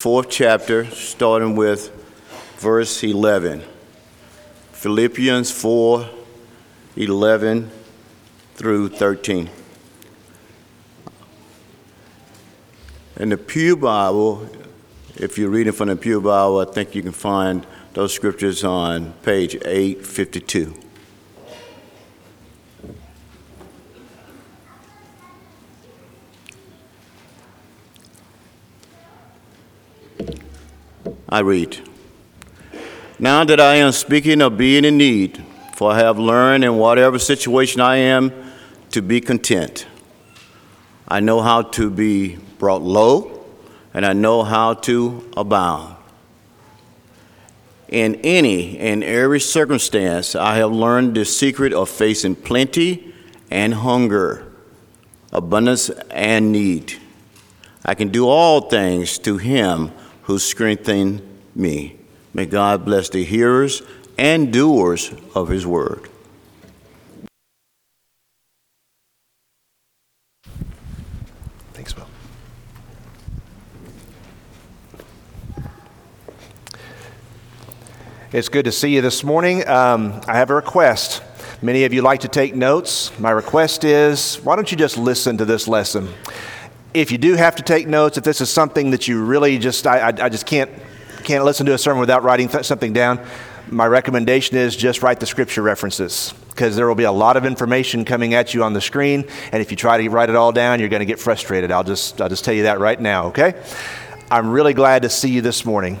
fourth chapter, starting with verse 11. Philippians 4 11 through 13. In the Pew Bible, if you're reading from the Pew Bible, I think you can find those scriptures on page 852. I read Now that I am speaking of being in need, for I have learned in whatever situation I am to be content. I know how to be brought low, and I know how to abound. In any and every circumstance, I have learned the secret of facing plenty and hunger, abundance and need. I can do all things to him who strengthen me. May God bless the hearers and doers of his word. Thanks, Will. It's good to see you this morning. Um, I have a request. Many of you like to take notes. My request is why don't you just listen to this lesson? If you do have to take notes, if this is something that you really just, I, I, I just can't, can't listen to a sermon without writing th- something down, my recommendation is just write the scripture references because there will be a lot of information coming at you on the screen. And if you try to write it all down, you're going to get frustrated. I'll just, I'll just tell you that right now, okay? I'm really glad to see you this morning.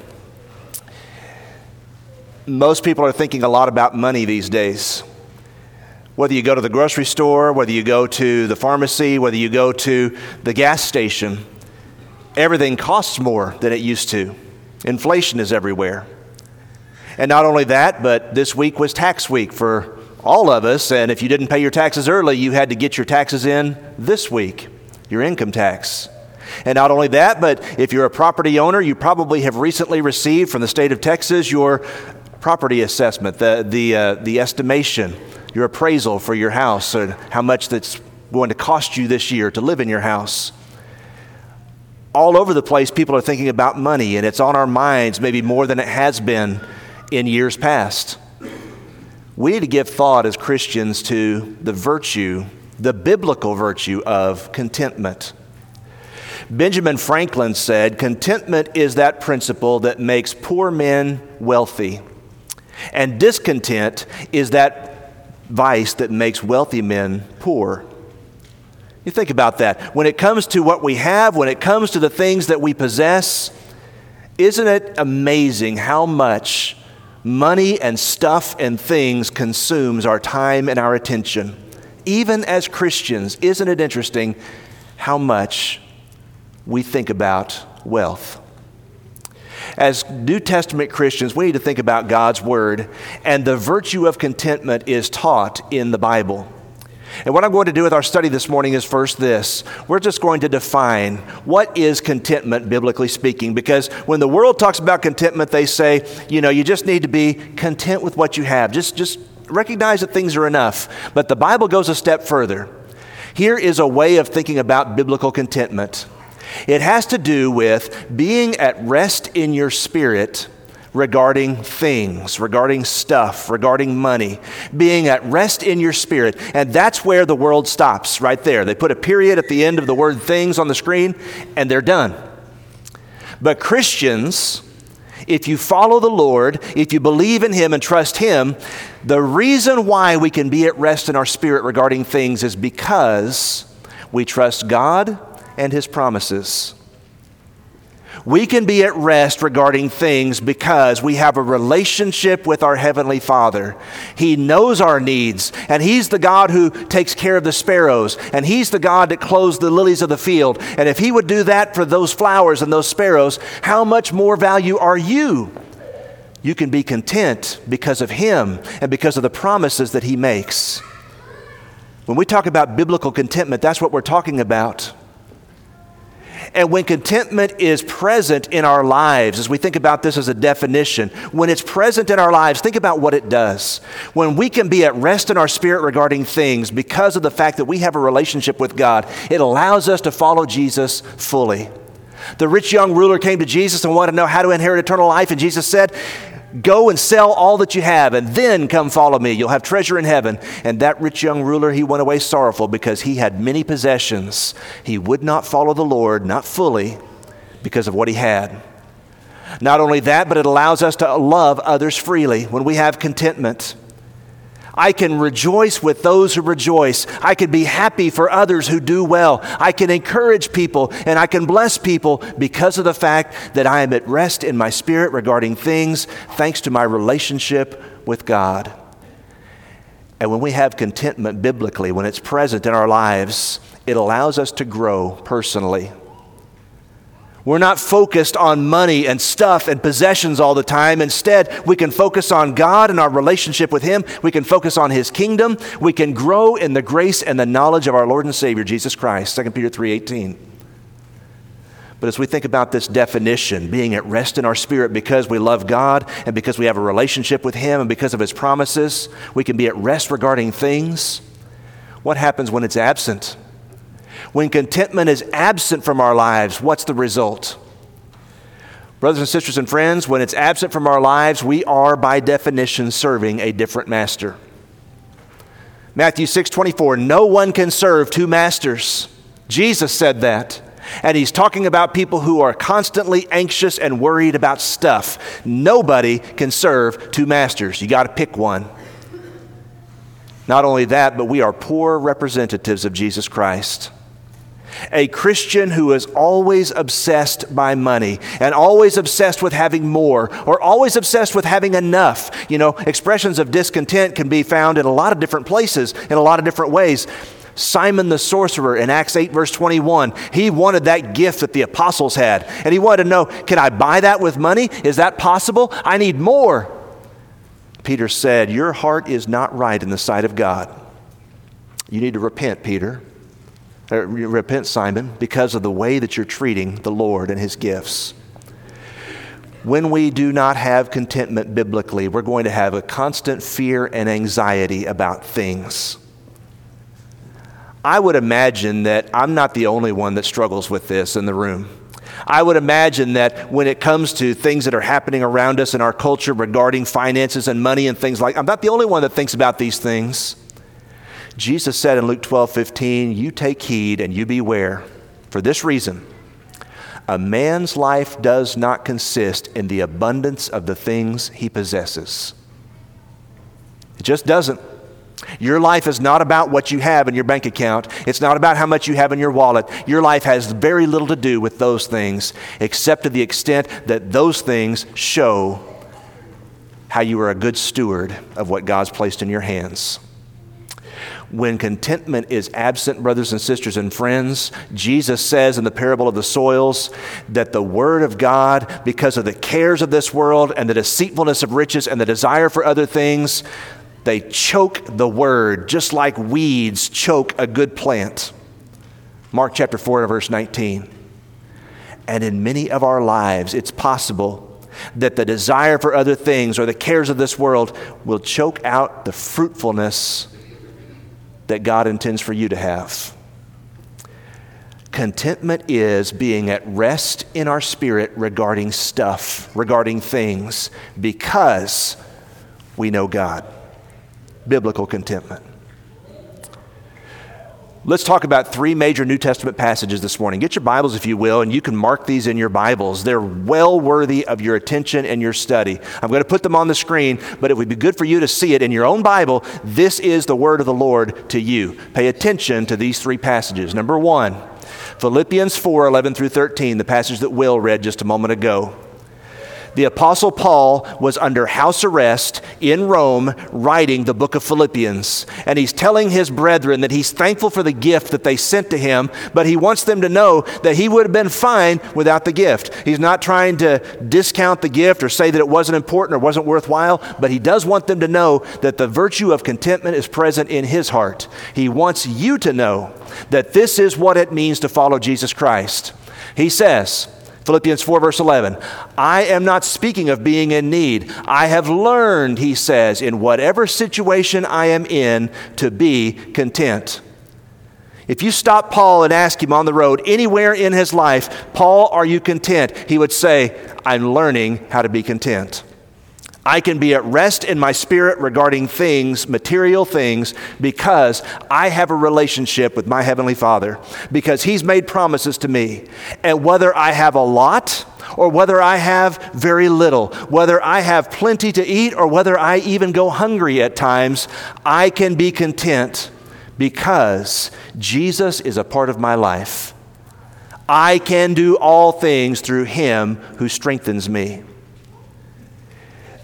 Most people are thinking a lot about money these days. Whether you go to the grocery store, whether you go to the pharmacy, whether you go to the gas station, everything costs more than it used to. Inflation is everywhere. And not only that, but this week was tax week for all of us. And if you didn't pay your taxes early, you had to get your taxes in this week, your income tax. And not only that, but if you're a property owner, you probably have recently received from the state of Texas your property assessment, the, the, uh, the estimation your appraisal for your house and how much that's going to cost you this year to live in your house. All over the place, people are thinking about money, and it's on our minds maybe more than it has been in years past. We need to give thought as Christians to the virtue, the biblical virtue of contentment. Benjamin Franklin said, Contentment is that principle that makes poor men wealthy, and discontent is that vice that makes wealthy men poor. You think about that. When it comes to what we have, when it comes to the things that we possess, isn't it amazing how much money and stuff and things consumes our time and our attention? Even as Christians, isn't it interesting how much we think about wealth? As New Testament Christians, we need to think about God's Word, and the virtue of contentment is taught in the Bible. And what I'm going to do with our study this morning is first this. We're just going to define what is contentment, biblically speaking, because when the world talks about contentment, they say, you know, you just need to be content with what you have. Just, just recognize that things are enough. But the Bible goes a step further. Here is a way of thinking about biblical contentment. It has to do with being at rest in your spirit regarding things, regarding stuff, regarding money, being at rest in your spirit. And that's where the world stops, right there. They put a period at the end of the word things on the screen, and they're done. But Christians, if you follow the Lord, if you believe in Him and trust Him, the reason why we can be at rest in our spirit regarding things is because we trust God and his promises. We can be at rest regarding things because we have a relationship with our Heavenly Father. He knows our needs, and He's the God who takes care of the sparrows, and He's the God that clothes the lilies of the field. And if He would do that for those flowers and those sparrows, how much more value are you? You can be content because of Him and because of the promises that He makes. When we talk about biblical contentment, that's what we're talking about. And when contentment is present in our lives, as we think about this as a definition, when it's present in our lives, think about what it does. When we can be at rest in our spirit regarding things because of the fact that we have a relationship with God, it allows us to follow Jesus fully. The rich young ruler came to Jesus and wanted to know how to inherit eternal life, and Jesus said, Go and sell all that you have, and then come follow me. You'll have treasure in heaven. And that rich young ruler, he went away sorrowful because he had many possessions. He would not follow the Lord, not fully, because of what he had. Not only that, but it allows us to love others freely when we have contentment. I can rejoice with those who rejoice. I can be happy for others who do well. I can encourage people and I can bless people because of the fact that I am at rest in my spirit regarding things thanks to my relationship with God. And when we have contentment biblically, when it's present in our lives, it allows us to grow personally. We're not focused on money and stuff and possessions all the time. Instead, we can focus on God and our relationship with Him. We can focus on His kingdom. We can grow in the grace and the knowledge of our Lord and Savior, Jesus Christ. 2 Peter 3.18. But as we think about this definition, being at rest in our spirit because we love God and because we have a relationship with Him and because of His promises, we can be at rest regarding things. What happens when it's absent? When contentment is absent from our lives, what's the result? Brothers and sisters and friends, when it's absent from our lives, we are by definition serving a different master. Matthew 6:24, no one can serve two masters. Jesus said that. And he's talking about people who are constantly anxious and worried about stuff. Nobody can serve two masters. You got to pick one. Not only that, but we are poor representatives of Jesus Christ. A Christian who is always obsessed by money and always obsessed with having more or always obsessed with having enough. You know, expressions of discontent can be found in a lot of different places, in a lot of different ways. Simon the sorcerer in Acts 8, verse 21, he wanted that gift that the apostles had. And he wanted to know can I buy that with money? Is that possible? I need more. Peter said, Your heart is not right in the sight of God. You need to repent, Peter. Repent, Simon, because of the way that you're treating the Lord and his gifts. When we do not have contentment biblically, we're going to have a constant fear and anxiety about things. I would imagine that I'm not the only one that struggles with this in the room. I would imagine that when it comes to things that are happening around us in our culture regarding finances and money and things like I'm not the only one that thinks about these things. Jesus said in Luke 12 15, You take heed and you beware. For this reason, a man's life does not consist in the abundance of the things he possesses. It just doesn't. Your life is not about what you have in your bank account. It's not about how much you have in your wallet. Your life has very little to do with those things, except to the extent that those things show how you are a good steward of what God's placed in your hands. When contentment is absent, brothers and sisters and friends, Jesus says in the parable of the soils that the Word of God, because of the cares of this world and the deceitfulness of riches and the desire for other things, they choke the Word just like weeds choke a good plant. Mark chapter 4, verse 19. And in many of our lives, it's possible that the desire for other things or the cares of this world will choke out the fruitfulness that God intends for you to have. Contentment is being at rest in our spirit regarding stuff, regarding things, because we know God. Biblical contentment. Let's talk about three major New Testament passages this morning. Get your Bibles, if you will, and you can mark these in your Bibles. They're well worthy of your attention and your study. I'm going to put them on the screen, but it would be good for you to see it in your own Bible. This is the word of the Lord to you. Pay attention to these three passages. Number one, Philippians 4 11 through 13, the passage that Will read just a moment ago the Apostle Paul was under house arrest in Rome writing the book of Philippians. And he's telling his brethren that he's thankful for the gift that they sent to him, but he wants them to know that he would have been fine without the gift. He's not trying to discount the gift or say that it wasn't important or wasn't worthwhile, but he does want them to know that the virtue of contentment is present in his heart. He wants you to know that this is what it means to follow Jesus Christ. He says, Philippians 4, verse 11. I am not speaking of being in need. I have learned, he says, in whatever situation I am in, to be content. If you stop Paul and ask him on the road, anywhere in his life, Paul, are you content? He would say, I'm learning how to be content. I can be at rest in my spirit regarding things, material things, because I have a relationship with my Heavenly Father, because He's made promises to me. And whether I have a lot or whether I have very little, whether I have plenty to eat or whether I even go hungry at times, I can be content because Jesus is a part of my life. I can do all things through Him who strengthens me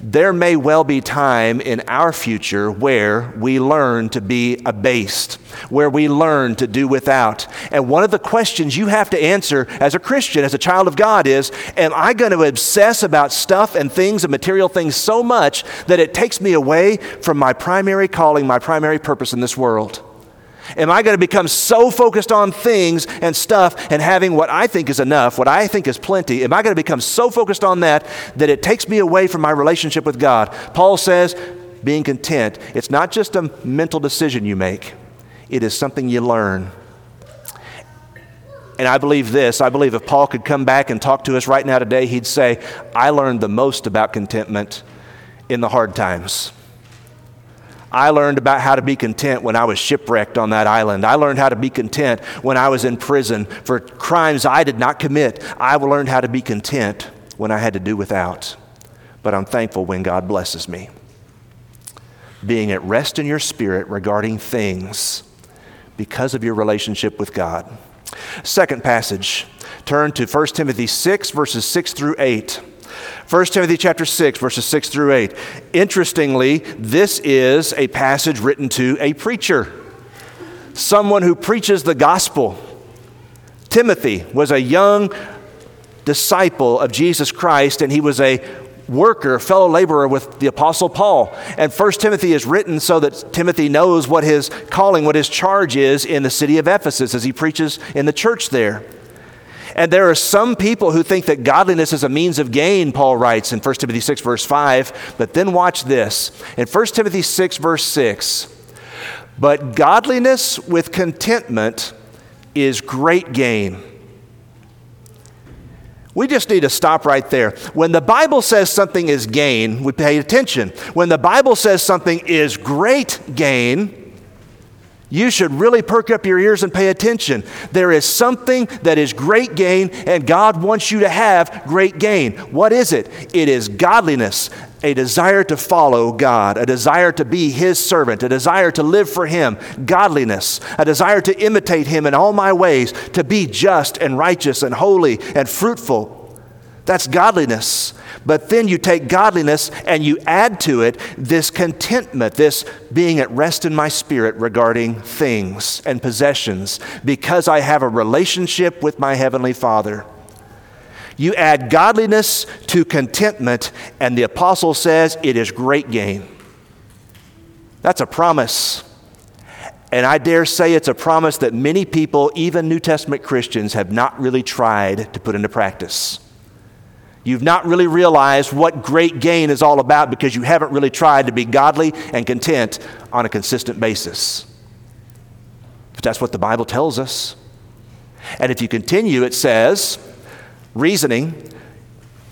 there may well be time in our future where we learn to be abased, where we learn to do without. And one of the questions you have to answer as a Christian, as a child of God, is Am I going to obsess about stuff and things and material things so much that it takes me away from my primary calling, my primary purpose in this world? Am I going to become so focused on things and stuff and having what I think is enough, what I think is plenty? Am I going to become so focused on that that it takes me away from my relationship with God? Paul says, being content, it's not just a mental decision you make, it is something you learn. And I believe this I believe if Paul could come back and talk to us right now today, he'd say, I learned the most about contentment in the hard times. I learned about how to be content when I was shipwrecked on that island. I learned how to be content when I was in prison for crimes I did not commit. I learned how to be content when I had to do without. But I'm thankful when God blesses me. Being at rest in your spirit regarding things because of your relationship with God. Second passage, turn to 1 Timothy 6, verses 6 through 8. 1 Timothy chapter 6 verses 6 through 8. Interestingly, this is a passage written to a preacher. Someone who preaches the gospel. Timothy was a young disciple of Jesus Christ and he was a worker, fellow laborer with the apostle Paul. And 1 Timothy is written so that Timothy knows what his calling, what his charge is in the city of Ephesus as he preaches in the church there. And there are some people who think that godliness is a means of gain, Paul writes in 1 Timothy 6, verse 5. But then watch this. In 1 Timothy 6, verse 6, but godliness with contentment is great gain. We just need to stop right there. When the Bible says something is gain, we pay attention. When the Bible says something is great gain, you should really perk up your ears and pay attention. There is something that is great gain, and God wants you to have great gain. What is it? It is godliness, a desire to follow God, a desire to be His servant, a desire to live for Him, godliness, a desire to imitate Him in all my ways, to be just and righteous and holy and fruitful. That's godliness. But then you take godliness and you add to it this contentment, this being at rest in my spirit regarding things and possessions because I have a relationship with my Heavenly Father. You add godliness to contentment, and the apostle says it is great gain. That's a promise. And I dare say it's a promise that many people, even New Testament Christians, have not really tried to put into practice. You've not really realized what great gain is all about because you haven't really tried to be godly and content on a consistent basis. But that's what the Bible tells us. And if you continue, it says, reasoning,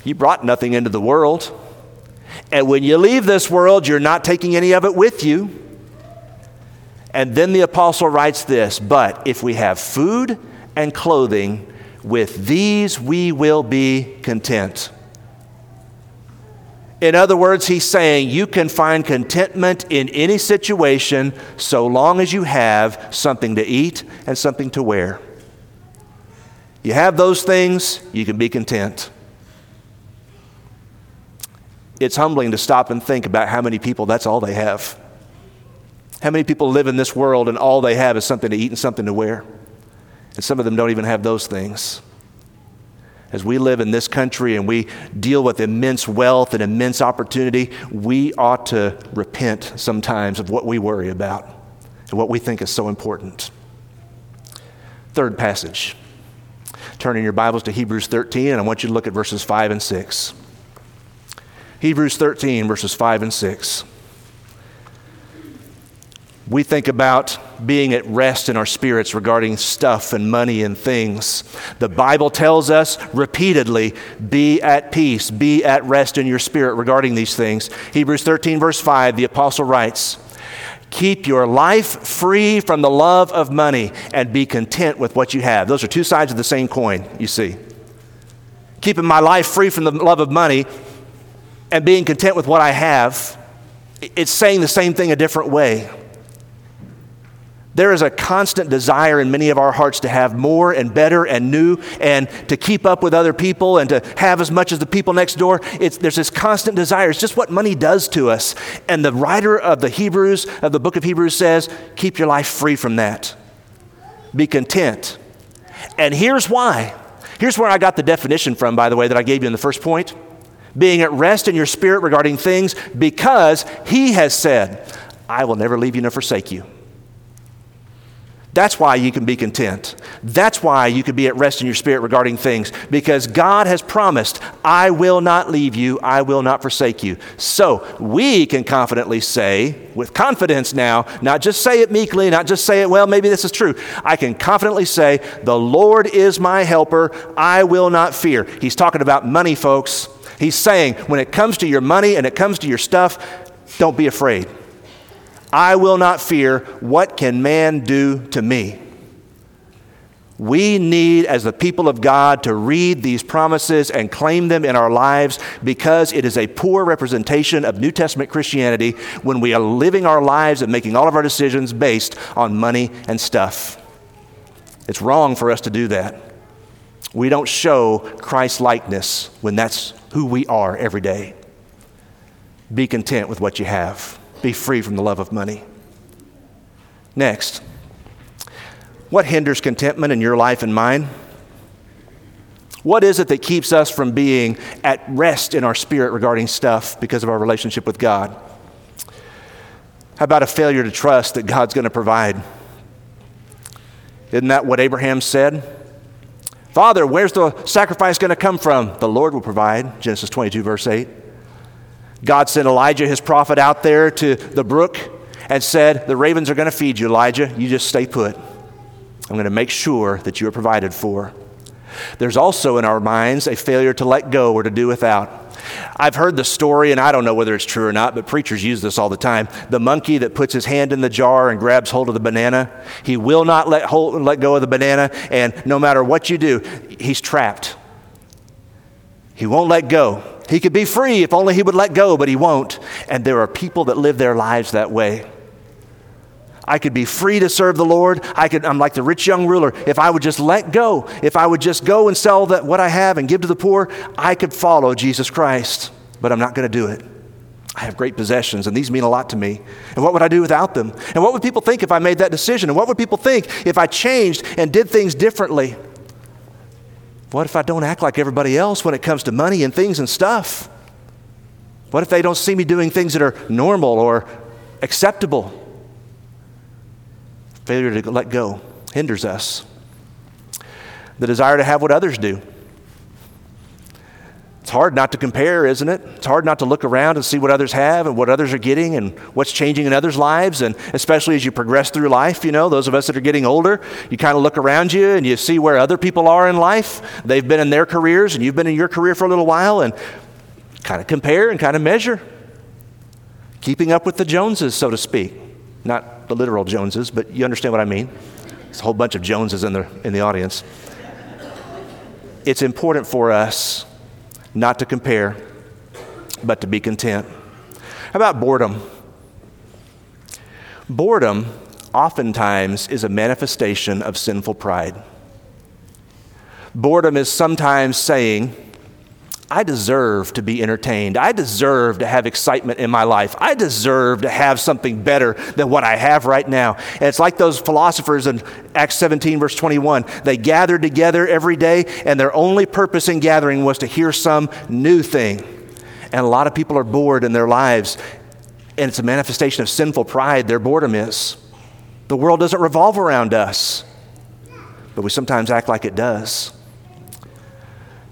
you brought nothing into the world. And when you leave this world, you're not taking any of it with you. And then the apostle writes this But if we have food and clothing, with these we will be content. In other words, he's saying you can find contentment in any situation so long as you have something to eat and something to wear. You have those things, you can be content. It's humbling to stop and think about how many people that's all they have. How many people live in this world and all they have is something to eat and something to wear? And some of them don't even have those things. As we live in this country and we deal with immense wealth and immense opportunity, we ought to repent sometimes of what we worry about and what we think is so important. Third passage. Turn in your Bibles to Hebrews 13, and I want you to look at verses 5 and 6. Hebrews 13, verses 5 and 6. We think about being at rest in our spirits regarding stuff and money and things. The Bible tells us repeatedly be at peace, be at rest in your spirit regarding these things. Hebrews 13, verse 5, the apostle writes, Keep your life free from the love of money and be content with what you have. Those are two sides of the same coin, you see. Keeping my life free from the love of money and being content with what I have, it's saying the same thing a different way. There is a constant desire in many of our hearts to have more and better and new and to keep up with other people and to have as much as the people next door. It's, there's this constant desire. It's just what money does to us. And the writer of the Hebrews, of the book of Hebrews, says, keep your life free from that. Be content. And here's why. Here's where I got the definition from, by the way, that I gave you in the first point. Being at rest in your spirit regarding things because he has said, I will never leave you nor forsake you. That's why you can be content. That's why you can be at rest in your spirit regarding things, because God has promised, I will not leave you, I will not forsake you. So we can confidently say, with confidence now, not just say it meekly, not just say it, well, maybe this is true. I can confidently say, The Lord is my helper, I will not fear. He's talking about money, folks. He's saying, when it comes to your money and it comes to your stuff, don't be afraid. I will not fear. What can man do to me? We need, as the people of God, to read these promises and claim them in our lives because it is a poor representation of New Testament Christianity when we are living our lives and making all of our decisions based on money and stuff. It's wrong for us to do that. We don't show Christ likeness when that's who we are every day. Be content with what you have be free from the love of money. Next, what hinders contentment in your life and mine? What is it that keeps us from being at rest in our spirit regarding stuff because of our relationship with God? How about a failure to trust that God's going to provide? Isn't that what Abraham said? Father, where's the sacrifice going to come from? The Lord will provide, Genesis 22, verse 8. God sent Elijah, his prophet, out there to the brook and said, The ravens are going to feed you, Elijah. You just stay put. I'm going to make sure that you are provided for. There's also in our minds a failure to let go or to do without. I've heard the story, and I don't know whether it's true or not, but preachers use this all the time. The monkey that puts his hand in the jar and grabs hold of the banana, he will not let, hold, let go of the banana, and no matter what you do, he's trapped. He won't let go. He could be free if only he would let go, but he won't. And there are people that live their lives that way. I could be free to serve the Lord. I could, I'm like the rich young ruler. If I would just let go, if I would just go and sell that, what I have and give to the poor, I could follow Jesus Christ. But I'm not going to do it. I have great possessions, and these mean a lot to me. And what would I do without them? And what would people think if I made that decision? And what would people think if I changed and did things differently? What if I don't act like everybody else when it comes to money and things and stuff? What if they don't see me doing things that are normal or acceptable? Failure to let go hinders us. The desire to have what others do hard not to compare, isn't it? It's hard not to look around and see what others have and what others are getting and what's changing in others' lives. And especially as you progress through life, you know, those of us that are getting older, you kind of look around you and you see where other people are in life. They've been in their careers and you've been in your career for a little while and kind of compare and kind of measure. Keeping up with the Joneses, so to speak. Not the literal Joneses, but you understand what I mean. There's a whole bunch of Joneses in the, in the audience. It's important for us not to compare, but to be content. How about boredom? Boredom oftentimes is a manifestation of sinful pride. Boredom is sometimes saying, I deserve to be entertained. I deserve to have excitement in my life. I deserve to have something better than what I have right now. And it's like those philosophers in Acts 17, verse 21. They gathered together every day, and their only purpose in gathering was to hear some new thing. And a lot of people are bored in their lives, and it's a manifestation of sinful pride, their boredom is. The world doesn't revolve around us, but we sometimes act like it does.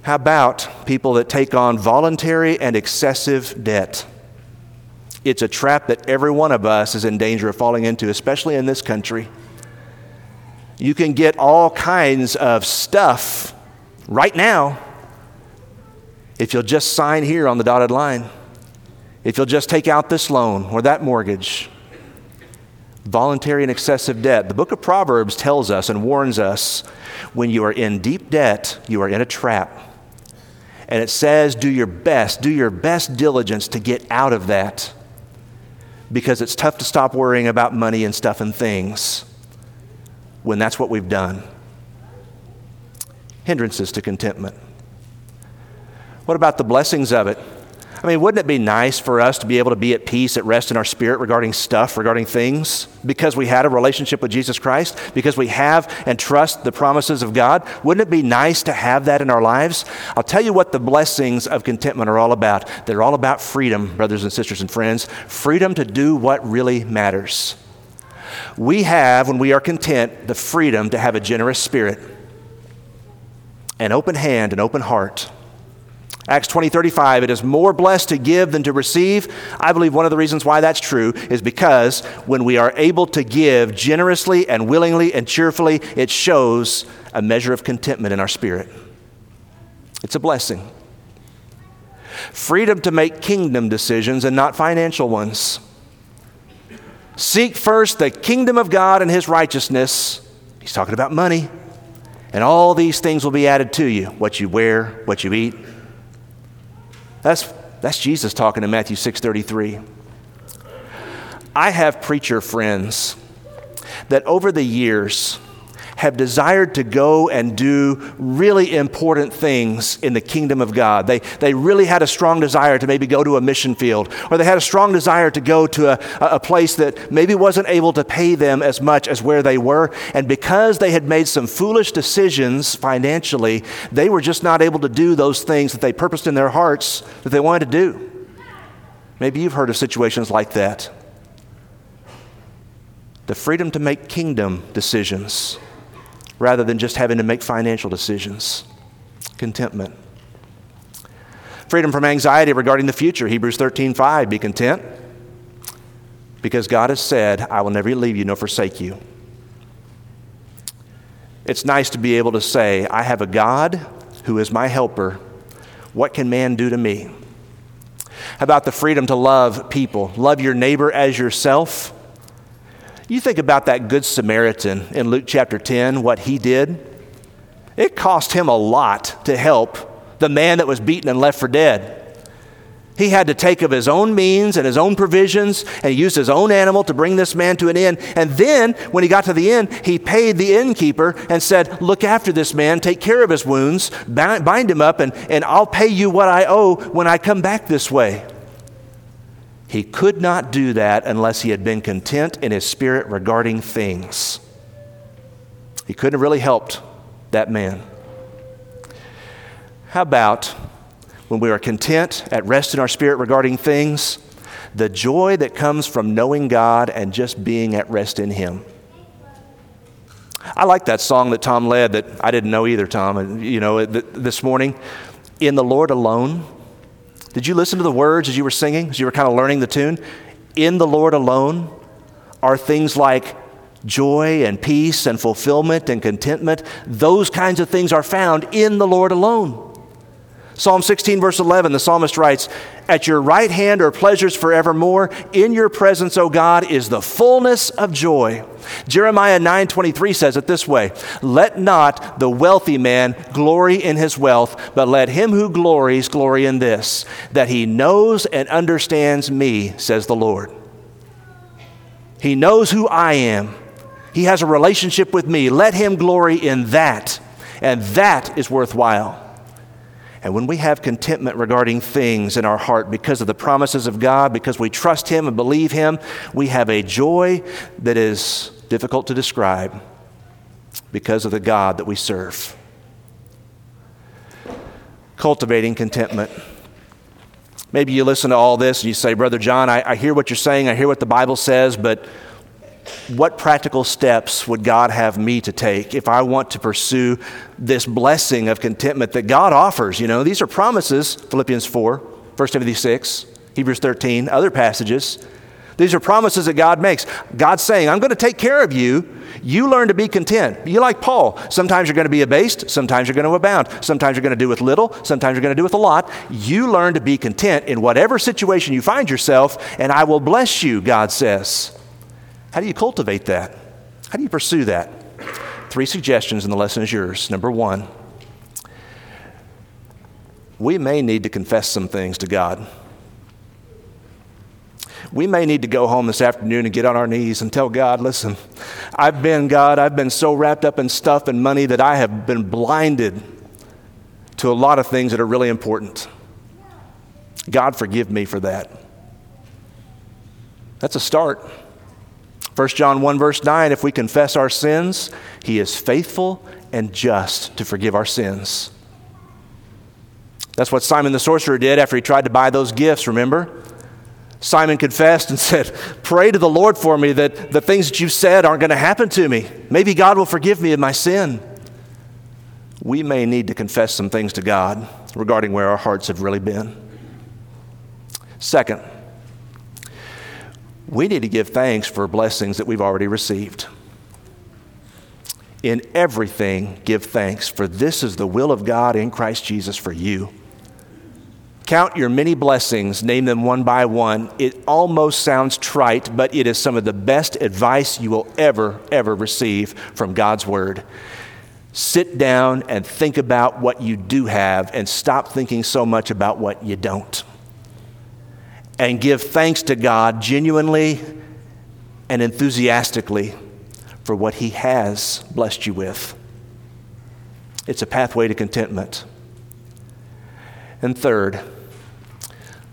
How about people that take on voluntary and excessive debt? It's a trap that every one of us is in danger of falling into, especially in this country. You can get all kinds of stuff right now if you'll just sign here on the dotted line, if you'll just take out this loan or that mortgage. Voluntary and excessive debt. The book of Proverbs tells us and warns us when you are in deep debt, you are in a trap. And it says, do your best, do your best diligence to get out of that because it's tough to stop worrying about money and stuff and things when that's what we've done. Hindrances to contentment. What about the blessings of it? I mean, wouldn't it be nice for us to be able to be at peace, at rest in our spirit regarding stuff, regarding things, because we had a relationship with Jesus Christ, because we have and trust the promises of God? Wouldn't it be nice to have that in our lives? I'll tell you what the blessings of contentment are all about. They're all about freedom, brothers and sisters and friends, freedom to do what really matters. We have, when we are content, the freedom to have a generous spirit, an open hand, an open heart Acts 20 35, it is more blessed to give than to receive. I believe one of the reasons why that's true is because when we are able to give generously and willingly and cheerfully, it shows a measure of contentment in our spirit. It's a blessing. Freedom to make kingdom decisions and not financial ones. Seek first the kingdom of God and his righteousness. He's talking about money. And all these things will be added to you what you wear, what you eat, that's, that's Jesus talking in Matthew 6:33. I have preacher friends that over the years have desired to go and do really important things in the kingdom of God. They, they really had a strong desire to maybe go to a mission field, or they had a strong desire to go to a, a place that maybe wasn't able to pay them as much as where they were. And because they had made some foolish decisions financially, they were just not able to do those things that they purposed in their hearts that they wanted to do. Maybe you've heard of situations like that. The freedom to make kingdom decisions rather than just having to make financial decisions. Contentment. Freedom from anxiety regarding the future. Hebrews 13 5. Be content because God has said, I will never leave you nor forsake you. It's nice to be able to say, I have a God who is my helper. What can man do to me? How about the freedom to love people? Love your neighbor as yourself. You think about that Good Samaritan in Luke chapter 10, what he did. It cost him a lot to help the man that was beaten and left for dead. He had to take of his own means and his own provisions and he used his own animal to bring this man to an inn. And then, when he got to the inn, he paid the innkeeper and said, Look after this man, take care of his wounds, bind him up, and, and I'll pay you what I owe when I come back this way. He could not do that unless he had been content in his spirit regarding things. He couldn't have really helped that man. How about when we are content, at rest in our spirit regarding things, the joy that comes from knowing God and just being at rest in Him? I like that song that Tom led that I didn't know either, Tom, you know, this morning. In the Lord alone. Did you listen to the words as you were singing, as you were kind of learning the tune? In the Lord alone are things like joy and peace and fulfillment and contentment. Those kinds of things are found in the Lord alone. Psalm 16, verse 11, the psalmist writes, At your right hand are pleasures forevermore. In your presence, O God, is the fullness of joy. Jeremiah 9, 23 says it this way Let not the wealthy man glory in his wealth, but let him who glories glory in this, that he knows and understands me, says the Lord. He knows who I am. He has a relationship with me. Let him glory in that. And that is worthwhile. And when we have contentment regarding things in our heart because of the promises of God, because we trust Him and believe Him, we have a joy that is difficult to describe because of the God that we serve. Cultivating contentment. Maybe you listen to all this and you say, Brother John, I, I hear what you're saying, I hear what the Bible says, but what practical steps would God have me to take if I want to pursue this blessing of contentment that God offers? You know, these are promises, Philippians 4, 1 Timothy 6, Hebrews 13, other passages. These are promises that God makes. God's saying, I'm going to take care of you. You learn to be content. You like Paul. Sometimes you're going to be abased. Sometimes you're going to abound. Sometimes you're going to do with little. Sometimes you're going to do with a lot. You learn to be content in whatever situation you find yourself, and I will bless you, God says. How do you cultivate that? How do you pursue that? Three suggestions, and the lesson is yours. Number one, we may need to confess some things to God. We may need to go home this afternoon and get on our knees and tell God, listen, I've been, God, I've been so wrapped up in stuff and money that I have been blinded to a lot of things that are really important. God, forgive me for that. That's a start. 1 John 1, verse 9 if we confess our sins, he is faithful and just to forgive our sins. That's what Simon the sorcerer did after he tried to buy those gifts, remember? Simon confessed and said, Pray to the Lord for me that the things that you've said aren't going to happen to me. Maybe God will forgive me of my sin. We may need to confess some things to God regarding where our hearts have really been. Second, we need to give thanks for blessings that we've already received. In everything, give thanks, for this is the will of God in Christ Jesus for you. Count your many blessings, name them one by one. It almost sounds trite, but it is some of the best advice you will ever, ever receive from God's Word. Sit down and think about what you do have and stop thinking so much about what you don't. And give thanks to God genuinely and enthusiastically for what He has blessed you with. It's a pathway to contentment. And third,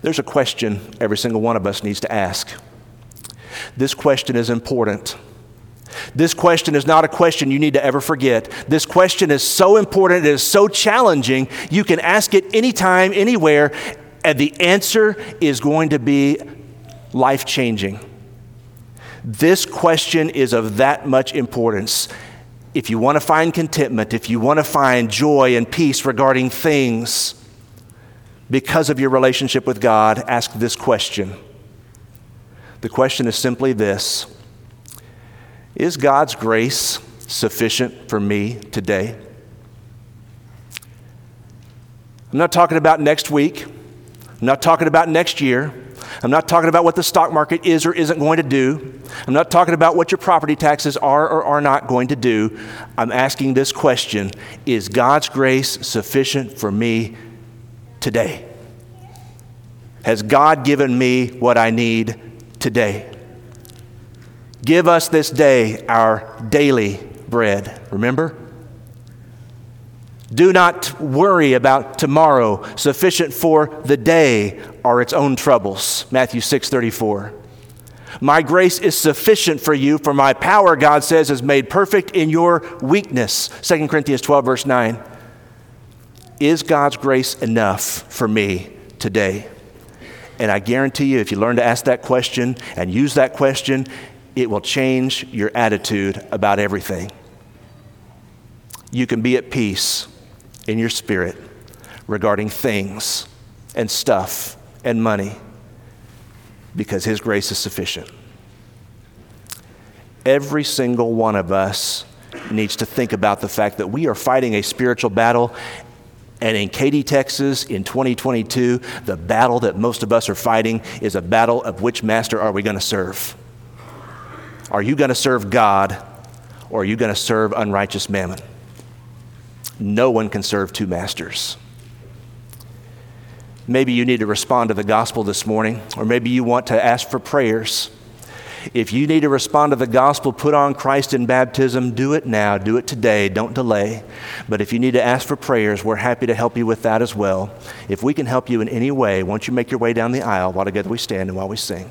there's a question every single one of us needs to ask. This question is important. This question is not a question you need to ever forget. This question is so important, it is so challenging, you can ask it anytime, anywhere, and the answer is going to be life changing. This question is of that much importance. If you want to find contentment, if you want to find joy and peace regarding things, because of your relationship with God, ask this question. The question is simply this Is God's grace sufficient for me today? I'm not talking about next week. I'm not talking about next year. I'm not talking about what the stock market is or isn't going to do. I'm not talking about what your property taxes are or are not going to do. I'm asking this question Is God's grace sufficient for me today? Has God given me what I need today? Give us this day our daily bread. Remember? Do not worry about tomorrow. Sufficient for the day are its own troubles. Matthew 6:34. My grace is sufficient for you, for my power, God says, is made perfect in your weakness. 2 Corinthians 12, verse 9. Is God's grace enough for me today? And I guarantee you, if you learn to ask that question and use that question, it will change your attitude about everything. You can be at peace in your spirit regarding things and stuff and money because His grace is sufficient. Every single one of us needs to think about the fact that we are fighting a spiritual battle and in Katy, Texas, in 2022, the battle that most of us are fighting is a battle of which master are we going to serve? Are you going to serve God or are you going to serve unrighteous mammon? No one can serve two masters. Maybe you need to respond to the gospel this morning, or maybe you want to ask for prayers. If you need to respond to the gospel, put on Christ in baptism, do it now, do it today, don't delay. But if you need to ask for prayers, we're happy to help you with that as well. If we can help you in any way, won't you make your way down the aisle while together we stand and while we sing?